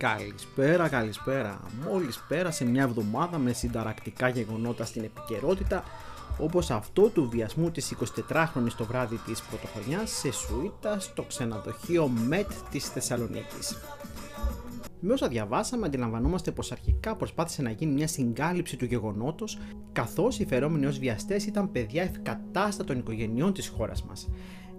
Καλησπέρα, καλησπέρα. Μόλις πέρασε μια εβδομάδα με συνταρακτικά γεγονότα στην επικαιρότητα όπως αυτό του βιασμού της 24χρονης το βράδυ της πρωτοχρονιάς σε σουίτα στο ξενοδοχείο ΜΕΤ της Θεσσαλονίκης. Με όσα διαβάσαμε, αντιλαμβανόμαστε πως αρχικά προσπάθησε να γίνει μια συγκάλυψη του γεγονότος, καθώς οι φερόμενοι ως βιαστές ήταν παιδιά ευκατάστατων οικογενειών της χώρας μας.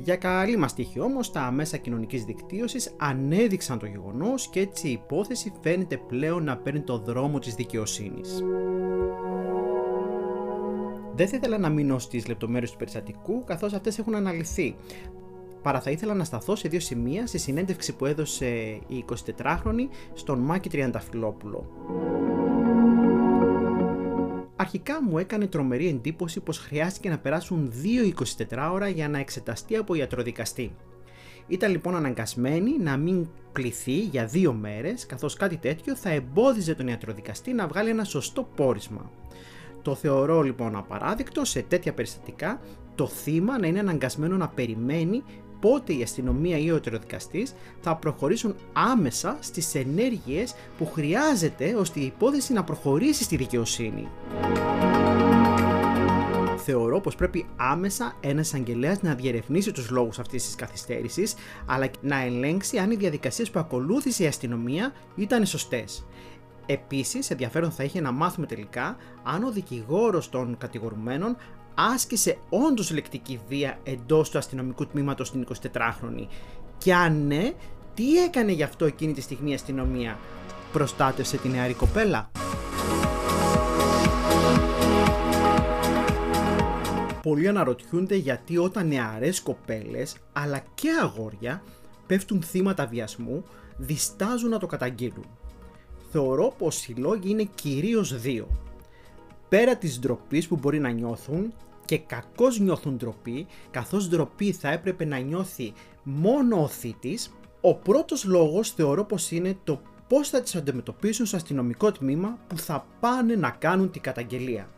Για καλή μας τύχη όμως, τα μέσα κοινωνικής δικτύωσης ανέδειξαν το γεγονός και έτσι η υπόθεση φαίνεται πλέον να παίρνει το δρόμο της δικαιοσύνης. Δεν θα ήθελα να μείνω στις λεπτομέρειες του περιστατικού, καθώς αυτές έχουν αναλυθεί. Παρά θα ήθελα να σταθώ σε δύο σημεία στη συνέντευξη που έδωσε η 24χρονη στον Μάκη Τριανταφυλόπουλο. Αρχικά μου έκανε τρομερή εντύπωση πως χρειάστηκε να περάσουν 2 24 ώρα για να εξεταστεί από ιατροδικαστή. Ήταν λοιπόν αναγκασμένη να μην κληθεί για δύο μέρες, καθώς κάτι τέτοιο θα εμπόδιζε τον ιατροδικαστή να βγάλει ένα σωστό πόρισμα. Το θεωρώ λοιπόν απαράδεικτο σε τέτοια περιστατικά το θύμα να είναι αναγκασμένο να περιμένει πότε η αστυνομία ή ο ετεροδικαστής θα προχωρήσουν άμεσα στις ενέργειες που χρειάζεται ώστε η υπόθεση να προχωρήσει στη δικαιοσύνη. Θεωρώ πως πρέπει άμεσα ένας εισαγγελέα να διερευνήσει τους λόγους αυτής της καθυστέρησης, αλλά και να ελέγξει αν οι διαδικασίες που ακολούθησε η αστυνομία ήταν σωστές. Επίσης, ενδιαφέρον θα είχε να μάθουμε τελικά αν ο δικηγόρος των κατηγορουμένων άσκησε όντως λεκτική βία εντός του αστυνομικού τμήματος την 24χρονη. Και αν ναι, τι έκανε γι' αυτό εκείνη τη στιγμή η αστυνομία; Προστάτευσε την νεαρή κοπέλα; Πολλοί αναρωτιούνται γιατί όταν νεαρές κοπέλες αλλά και αγόρια πέφτουν θύματα βιασμού διστάζουν να το καταγγείλουν. Θεωρώ πως οι λόγοι είναι κυρίως δύο. Πέρα της ντροπής που μπορεί να νιώθουν και κακώς νιώθουν ντροπή, καθώς ντροπή θα έπρεπε να νιώθει μόνο ο θήτης, ο πρώτος λόγος θεωρώ πως είναι το πώς θα τις αντιμετωπίσουν στο αστυνομικό τμήμα που θα πάνε να κάνουν την καταγγελία.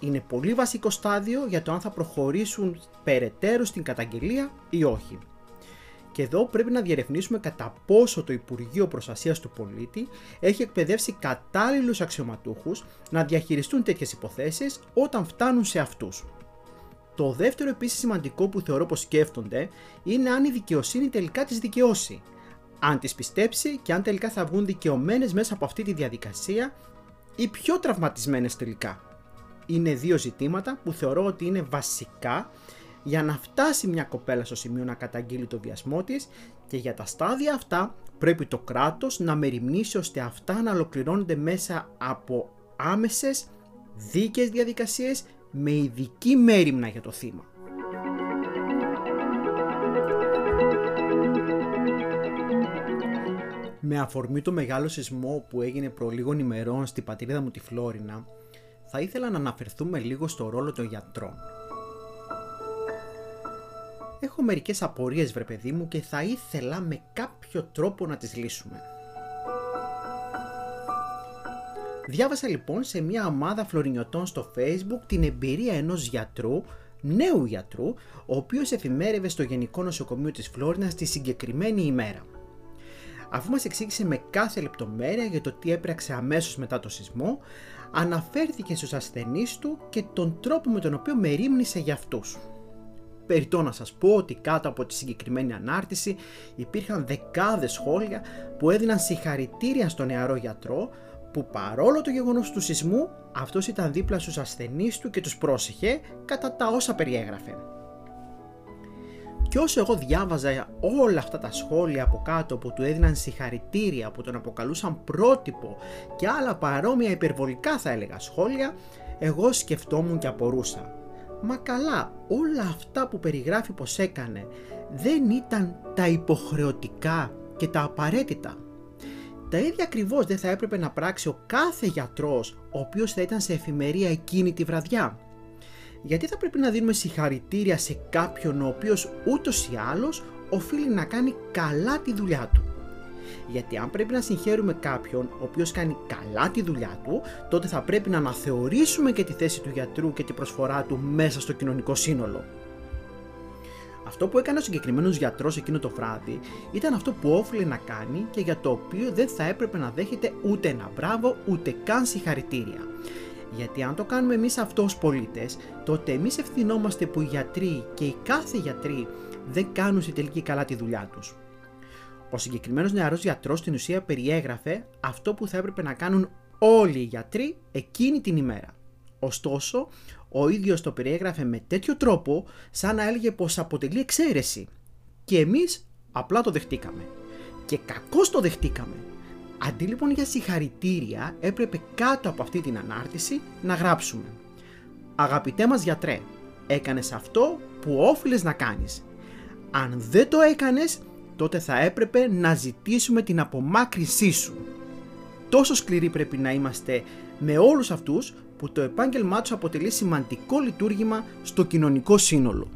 Είναι πολύ βασικό στάδιο για το αν θα προχωρήσουν περαιτέρω στην καταγγελία ή όχι. Και εδώ πρέπει να διερευνήσουμε κατά πόσο το Υπουργείο Προστασίας του Πολίτη έχει εκπαιδεύσει κατάλληλους αξιωματούχους να διαχειριστούν τέτοιες υποθέσεις όταν φτάνουν σε αυτούς. Το δεύτερο επίσης σημαντικό που θεωρώ πως σκέφτονται είναι αν η δικαιοσύνη τελικά τις δικαιώσει. Αν τις πιστέψει και αν τελικά θα βγουν δικαιωμένες μέσα από αυτή τη διαδικασία ή πιο τραυματισμένες τελικά. Είναι δύο ζητήματα που θεωρώ ότι είναι βασικά για να φτάσει μια κοπέλα στο σημείο να καταγγείλει το βιασμό της και για τα στάδια αυτά πρέπει το κράτος να μεριμνήσει ώστε αυτά να ολοκληρώνονται μέσα από άμεσες δίκαιες διαδικασίες με ειδική μέρημνα για το θύμα. Με αφορμή το μεγάλο σεισμό που έγινε προ λίγων ημερών στη πατρίδα μου τη Φλόρινα, θα ήθελα να αναφερθούμε λίγο στο ρόλο των γιατρών. Έχω μερικές απορίες βρε παιδί μου και θα ήθελα με κάποιο τρόπο να τις λύσουμε. Διάβασα λοιπόν σε μια ομάδα φλωρινιωτών στο facebook την εμπειρία ενός γιατρού, νέου γιατρού, ο οποίος εφημέρευε στο Γενικό Νοσοκομείο της Φλόρινας τη συγκεκριμένη ημέρα. Αφού μας εξήγησε με κάθε λεπτομέρεια για το τι έπραξε αμέσως μετά το σεισμό, αναφέρθηκε στους ασθενείς του και τον τρόπο με τον οποίο μερίμνησε για αυτούς. Περιτώ να σας πω ότι κάτω από τη συγκεκριμένη ανάρτηση υπήρχαν δεκάδες σχόλια που έδιναν συγχαρητήρια στον νεαρό γιατρό που παρόλο το γεγονός του σεισμού αυτός ήταν δίπλα στους ασθενείς του και τους πρόσεχε κατά τα όσα περιέγραφε. Και όσο εγώ διάβαζα όλα αυτά τα σχόλια από κάτω που του έδιναν συγχαρητήρια, που τον αποκαλούσαν πρότυπο και άλλα παρόμοια υπερβολικά θα έλεγα σχόλια, εγώ σκεφτόμουν και απορούσα. Μα καλά, όλα αυτά που περιγράφει πως έκανε δεν ήταν τα υποχρεωτικά και τα απαραίτητα. Τα ίδια ακριβώς δεν θα έπρεπε να πράξει ο κάθε γιατρός ο οποίος θα ήταν σε εφημερία εκείνη τη βραδιά. Γιατί θα πρέπει να δίνουμε συγχαρητήρια σε κάποιον ο οποίος ούτως ή άλλως οφείλει να κάνει καλά τη δουλειά του. Γιατί αν πρέπει να συγχαίρουμε κάποιον ο οποίος κάνει καλά τη δουλειά του, τότε θα πρέπει να αναθεωρήσουμε και τη θέση του γιατρού και τη προσφορά του μέσα στο κοινωνικό σύνολο. Αυτό που έκανε ο συγκεκριμένος γιατρός εκείνο το βράδυ ήταν αυτό που όφιλε να κάνει και για το οποίο δεν θα έπρεπε να δέχεται ούτε ένα μπράβο ούτε καν συγχαρητήρια. Γιατί αν το κάνουμε εμείς αυτό ως πολίτες, τότε εμείς ευθυνόμαστε που οι γιατροί και οι κάθε γιατροί δεν κάνουν στη τελική καλά τη δουλειά τους. Ο συγκεκριμένος νεαρός γιατρός στην ουσία περιέγραφε αυτό που θα έπρεπε να κάνουν όλοι οι γιατροί εκείνη την ημέρα. Ωστόσο, ο ίδιος το περιέγραφε με τέτοιο τρόπο σαν να έλεγε πως αποτελεί εξαίρεση. Και εμείς απλά το δεχτήκαμε. Και κακώς το δεχτήκαμε. Αντί λοιπόν για συγχαρητήρια έπρεπε κάτω από αυτή την ανάρτηση να γράψουμε «Αγαπητέ μας γιατρέ, έκανες αυτό που όφιλες να κάνεις. Αν δεν το έκανες, τότε θα έπρεπε να ζητήσουμε την απομάκρυνσή σου. Τόσο σκληροί πρέπει να είμαστε με όλους αυτούς που το επάγγελμά τους αποτελεί σημαντικό λειτουργήμα στο κοινωνικό σύνολο.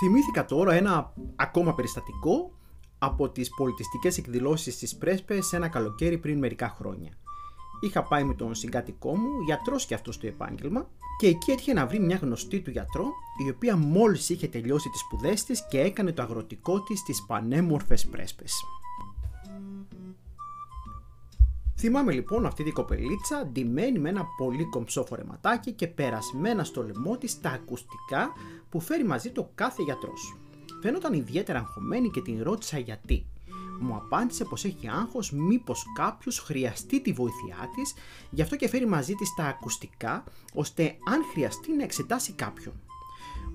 Θυμήθηκα τώρα ένα ακόμα περιστατικό από τις πολιτιστικές εκδηλώσεις της Πρέσπες ένα καλοκαίρι πριν μερικά χρόνια. Είχα πάει με τον συγκάτοικό μου, γιατρός και αυτός στο επάγγελμα, και εκεί έτυχε να βρει μια γνωστή του γιατρό, η οποία μόλις είχε τελειώσει τις σπουδές της και έκανε το αγροτικό της στις πανέμορφες πρέσπες. Θυμάμαι λοιπόν αυτή την κοπελίτσα ντυμένη με ένα πολύ κομψό φορεματάκι και περασμένα στο λαιμό της τα ακουστικά που φέρει μαζί το κάθε γιατρός. Φαίνονταν ιδιαίτερα αγχωμένη και την ρώτησα γιατί. Μου απάντησε πως έχει άγχος μήπως κάποιος χρειαστεί τη βοήθειά της, γι' αυτό και φέρει μαζί της τα ακουστικά, ώστε αν χρειαστεί να εξετάσει κάποιον.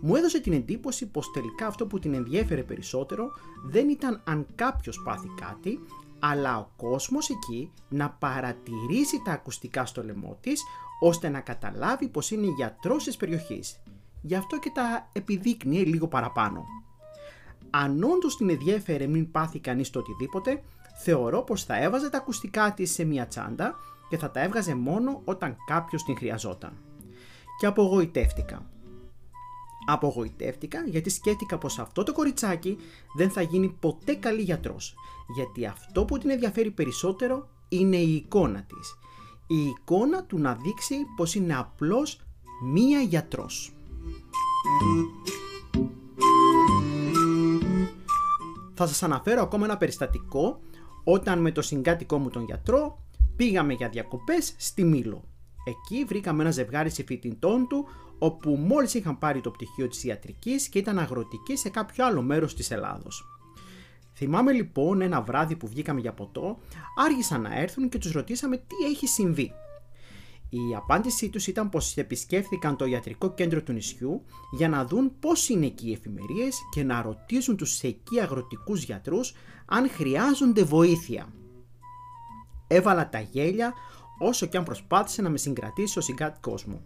Μου έδωσε την εντύπωση πως τελικά αυτό που την ενδιέφερε περισσότερο δεν ήταν αν κάποιος πάθει κάτι, αλλά ο κόσμος εκεί να παρατηρήσει τα ακουστικά στο λαιμό της, ώστε να καταλάβει πως είναι γιατρός της περιοχής. Γι' αυτό και τα επιδείκνυε λίγο παραπάνω. Αν όντως την ενδιέφερε μην πάθει κανείς το οτιδήποτε, θεωρώ πως θα έβαζε τα ακουστικά της σε μια τσάντα και θα τα έβγαζε μόνο όταν κάποιος την χρειαζόταν. Και απογοητεύτηκα. Απογοητεύτηκα γιατί σκέφτηκα πως αυτό το κοριτσάκι δεν θα γίνει ποτέ καλή γιατρός γιατί αυτό που την ενδιαφέρει περισσότερο είναι η εικόνα της. Η εικόνα του να δείξει πως είναι απλώς μία γιατρός. Θα σας αναφέρω ακόμα ένα περιστατικό όταν με το συγκάτοικό μου τον γιατρό πήγαμε για διακοπές στη Μήλο. Εκεί βρήκαμε ένα ζευγάρι συμφοιτητών του όπου μόλις είχαν πάρει το πτυχίο της ιατρικής και ήταν αγροτικοί σε κάποιο άλλο μέρος της Ελλάδος. Θυμάμαι λοιπόν ένα βράδυ που βγήκαμε για ποτό, άργησαν να έρθουν και τους ρωτήσαμε τι έχει συμβεί. Η απάντησή τους ήταν πως επισκέφθηκαν το ιατρικό κέντρο του νησιού για να δουν πώς είναι εκεί οι εφημερίες και να ρωτήσουν τους εκεί αγροτικούς γιατρούς αν χρειάζονται βοήθεια. Έβαλα τα γέλια όσο και αν προσπάθησε να με συγκρατήσει ο συγκάτοικός μου.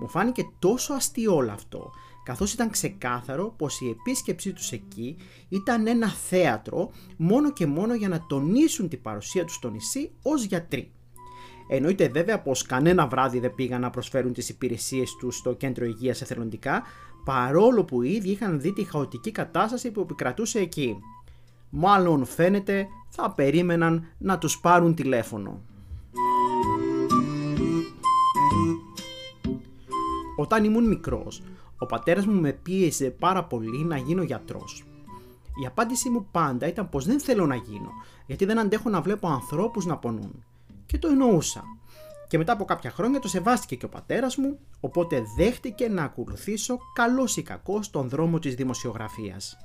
Μου φάνηκε τόσο αστείο όλο αυτό καθώς ήταν ξεκάθαρο πως η επίσκεψή τους εκεί ήταν ένα θέατρο μόνο και μόνο για να τονίσουν την παρουσία τους στο νησί ως γιατροί. Εννοείται βέβαια πως κανένα βράδυ δεν πήγαν να προσφέρουν τις υπηρεσίες τους στο κέντρο υγείας εθελοντικά, παρόλο που ήδη είχαν δει τη χαοτική κατάσταση που επικρατούσε εκεί. Μάλλον φαίνεται θα περίμεναν να τους πάρουν τηλέφωνο. Όταν ήμουν μικρός, ο πατέρας μου με πίεζε πάρα πολύ να γίνω γιατρός. Η απάντησή μου πάντα ήταν πως δεν θέλω να γίνω, γιατί δεν αντέχω να βλέπω ανθρώπους να πονούν. Και το εννοούσα. Και μετά από κάποια χρόνια το σεβάστηκε και ο πατέρας μου, οπότε δέχτηκε να ακολουθήσω καλός ή κακός τον δρόμο της δημοσιογραφίας.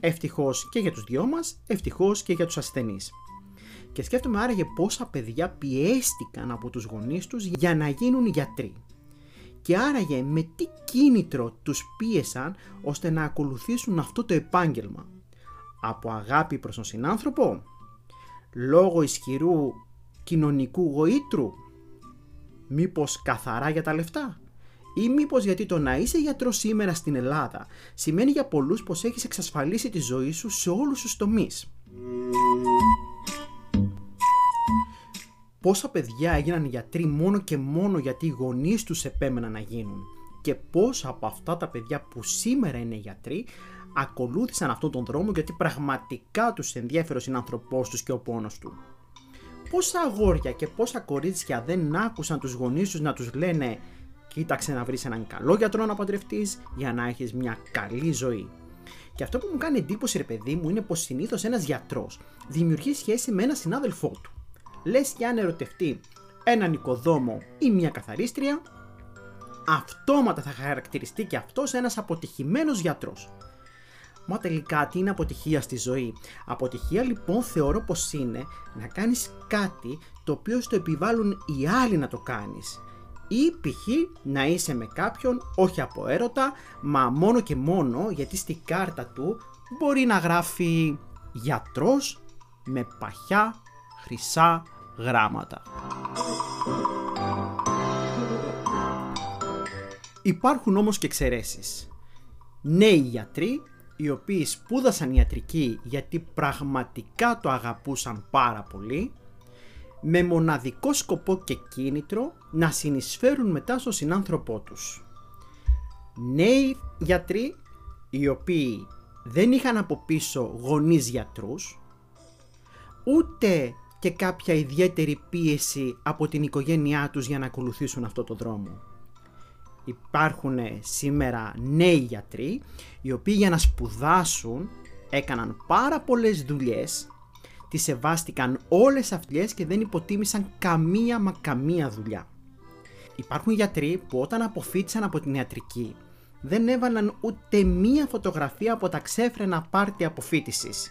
Ευτυχώς και για τους δυο μας, ευτυχώς και για τους ασθενείς. Και σκέφτομαι άραγε πόσα παιδιά πιέστηκαν από τους γονείς τους για να γίνουν γιατροί και άραγε με τι κίνητρο τους πίεσαν ώστε να ακολουθήσουν αυτό το επάγγελμα. Από αγάπη προς τον συνάνθρωπο, λόγω ισχυρού κοινωνικού γοήτρου, μήπως καθαρά για τα λεφτά; Ή μήπως γιατί το να είσαι γιατρός σήμερα στην Ελλάδα σημαίνει για πολλούς πως έχεις εξασφαλίσει τη ζωή σου σε όλους τους τομείς; πόσα παιδιά έγιναν γιατροί μόνο και μόνο γιατί οι γονείς τους επέμεναν να γίνουν; Και πόσα από αυτά τα παιδιά που σήμερα είναι γιατροί ακολούθησαν αυτόν τον δρόμο γιατί πραγματικά τους ενδιαφέρει ο συνάνθρωπός τους και ο πόνος του; Πόσα αγόρια και πόσα κορίτσια δεν άκουσαν τους γονείς τους να τους λένε κοίταξε να βρεις έναν καλό γιατρό να παντρευτείς για να έχεις μια καλή ζωή. Και αυτό που μου κάνει εντύπωση ρε παιδί μου είναι πως συνήθως ένας γιατρός δημιουργεί σχέση με έναν συνάδελφό του. Λες και αν ερωτευτεί έναν οικοδόμο ή μια καθαρίστρια, αυτόματα θα χαρακτηριστεί και αυτός ένας αποτυχημένος γιατρός. Μα τελικά τι είναι αποτυχία στη ζωή; Αποτυχία λοιπόν θεωρώ πως είναι να κάνεις κάτι το οποίο στο επιβάλλουν οι άλλοι να το κάνεις. Ή π.χ. να είσαι με κάποιον όχι από έρωτα, μα μόνο και μόνο γιατί στη κάρτα του μπορεί να γράφει γιατρός με παχιά χρυσά γράμματα. Υπάρχουν όμως και εξαιρέσεις. Νέοι γιατροί οι οποίοι σπούδασαν ιατρική γιατί πραγματικά το αγαπούσαν πάρα πολύ με μοναδικό σκοπό και κίνητρο να συνεισφέρουν μετά στον συνάνθρωπό τους. Νέοι γιατροί οι οποίοι δεν είχαν από πίσω γονείς γιατρούς ούτε και κάποια ιδιαίτερη πίεση από την οικογένειά τους για να ακολουθήσουν αυτό το δρόμο υπάρχουν σήμερα νέοι γιατροί οι οποίοι για να σπουδάσουν έκαναν πάρα πολλές δουλειές τις σεβάστηκαν όλες αυτές και δεν υποτίμησαν καμία μα καμία δουλειά. Υπάρχουν γιατροί που όταν αποφύτησαν από την ιατρική δεν έβαλαν ούτε μία φωτογραφία από τα ξέφρενα πάρτι αποφύτησης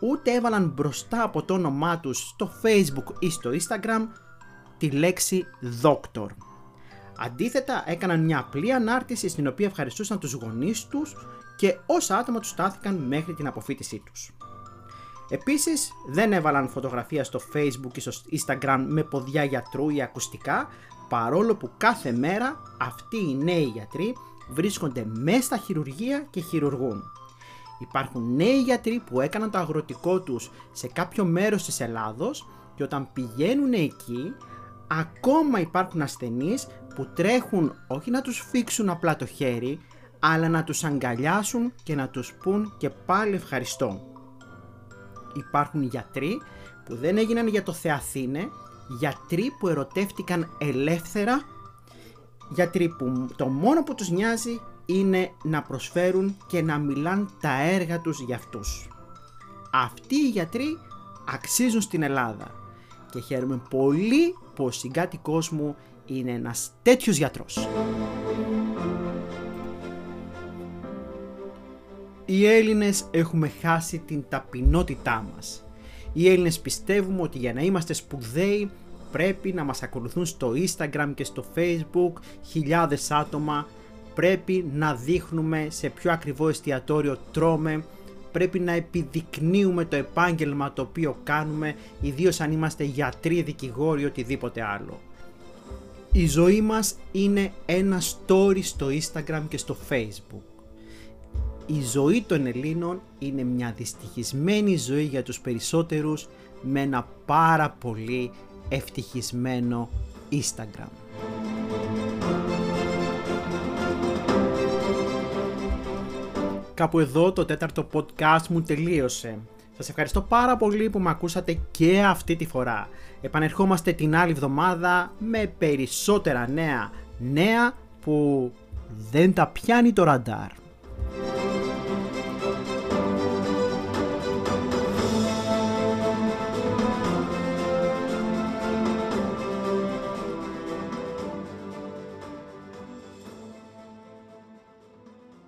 ούτε έβαλαν μπροστά από το όνομά τους στο facebook ή στο instagram τη λέξη doctor. Αντίθετα, έκαναν μια απλή ανάρτηση στην οποία ευχαριστούσαν τους γονείς τους και όσα άτομα τους στάθηκαν μέχρι την αποφύτισή τους. Επίσης, δεν έβαλαν φωτογραφία στο facebook ή στο instagram με ποδιά γιατρού ή ακουστικά, παρόλο που κάθε μέρα αυτοί οι νέοι γιατροί βρίσκονται μέσα στα χειρουργεία και χειρουργούν. Υπάρχουν νέοι γιατροί που έκαναν το αγροτικό τους σε κάποιο μέρος της Ελλάδος και όταν πηγαίνουν εκεί ακόμα υπάρχουν ασθενείς που τρέχουν όχι να τους φίξουν απλά το χέρι, αλλά να τους αγκαλιάσουν και να τους πούν και πάλι ευχαριστώ. Υπάρχουν γιατροί που δεν έγιναν για το Θεαθήνε, γιατροί που ερωτεύτηκαν ελεύθερα, γιατροί που το μόνο που τους νοιάζει είναι να προσφέρουν και να μιλάν τα έργα τους για αυτούς. Αυτοί οι γιατροί αξίζουν στην Ελλάδα και χαίρομαι πολύ που ο συγκάτοικός μου είναι ένας τέτοιος γιατρός. Οι Έλληνες έχουμε χάσει την ταπεινότητά μας. Οι Έλληνες πιστεύουμε ότι για να είμαστε σπουδαίοι πρέπει να μας ακολουθούν στο Instagram και στο Facebook χιλιάδες άτομα, πρέπει να δείχνουμε σε ποιο ακριβό εστιατόριο τρώμε, πρέπει να επιδεικνύουμε το επάγγελμα το οποίο κάνουμε, ιδίως αν είμαστε γιατροί, δικηγόροι, οτιδήποτε άλλο. Η ζωή μας είναι ένα story στο Instagram και στο Facebook. Η ζωή των Ελλήνων είναι μια δυστυχισμένη ζωή για τους περισσότερους με ένα πάρα πολύ ευτυχισμένο Instagram. Κάπου εδώ το τέταρτο podcast μου τελείωσε. Σας ευχαριστώ πάρα πολύ που με ακούσατε και αυτή τη φορά. Επανερχόμαστε την άλλη εβδομάδα με περισσότερα νέα νέα που δεν τα πιάνει το ραντάρ.